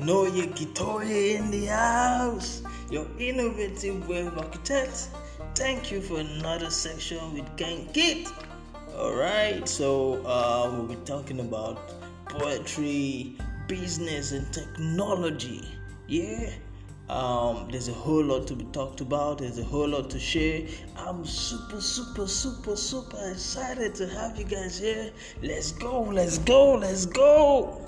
Noye Kitoye in the house, your innovative web architect. Thank you for another section with Gang Kit. Alright, so uh, we'll be talking about poetry, business, and technology. Yeah. Um, there's a whole lot to be talked about. There's a whole lot to share. I'm super, super, super, super excited to have you guys here. Let's go, let's go, let's go.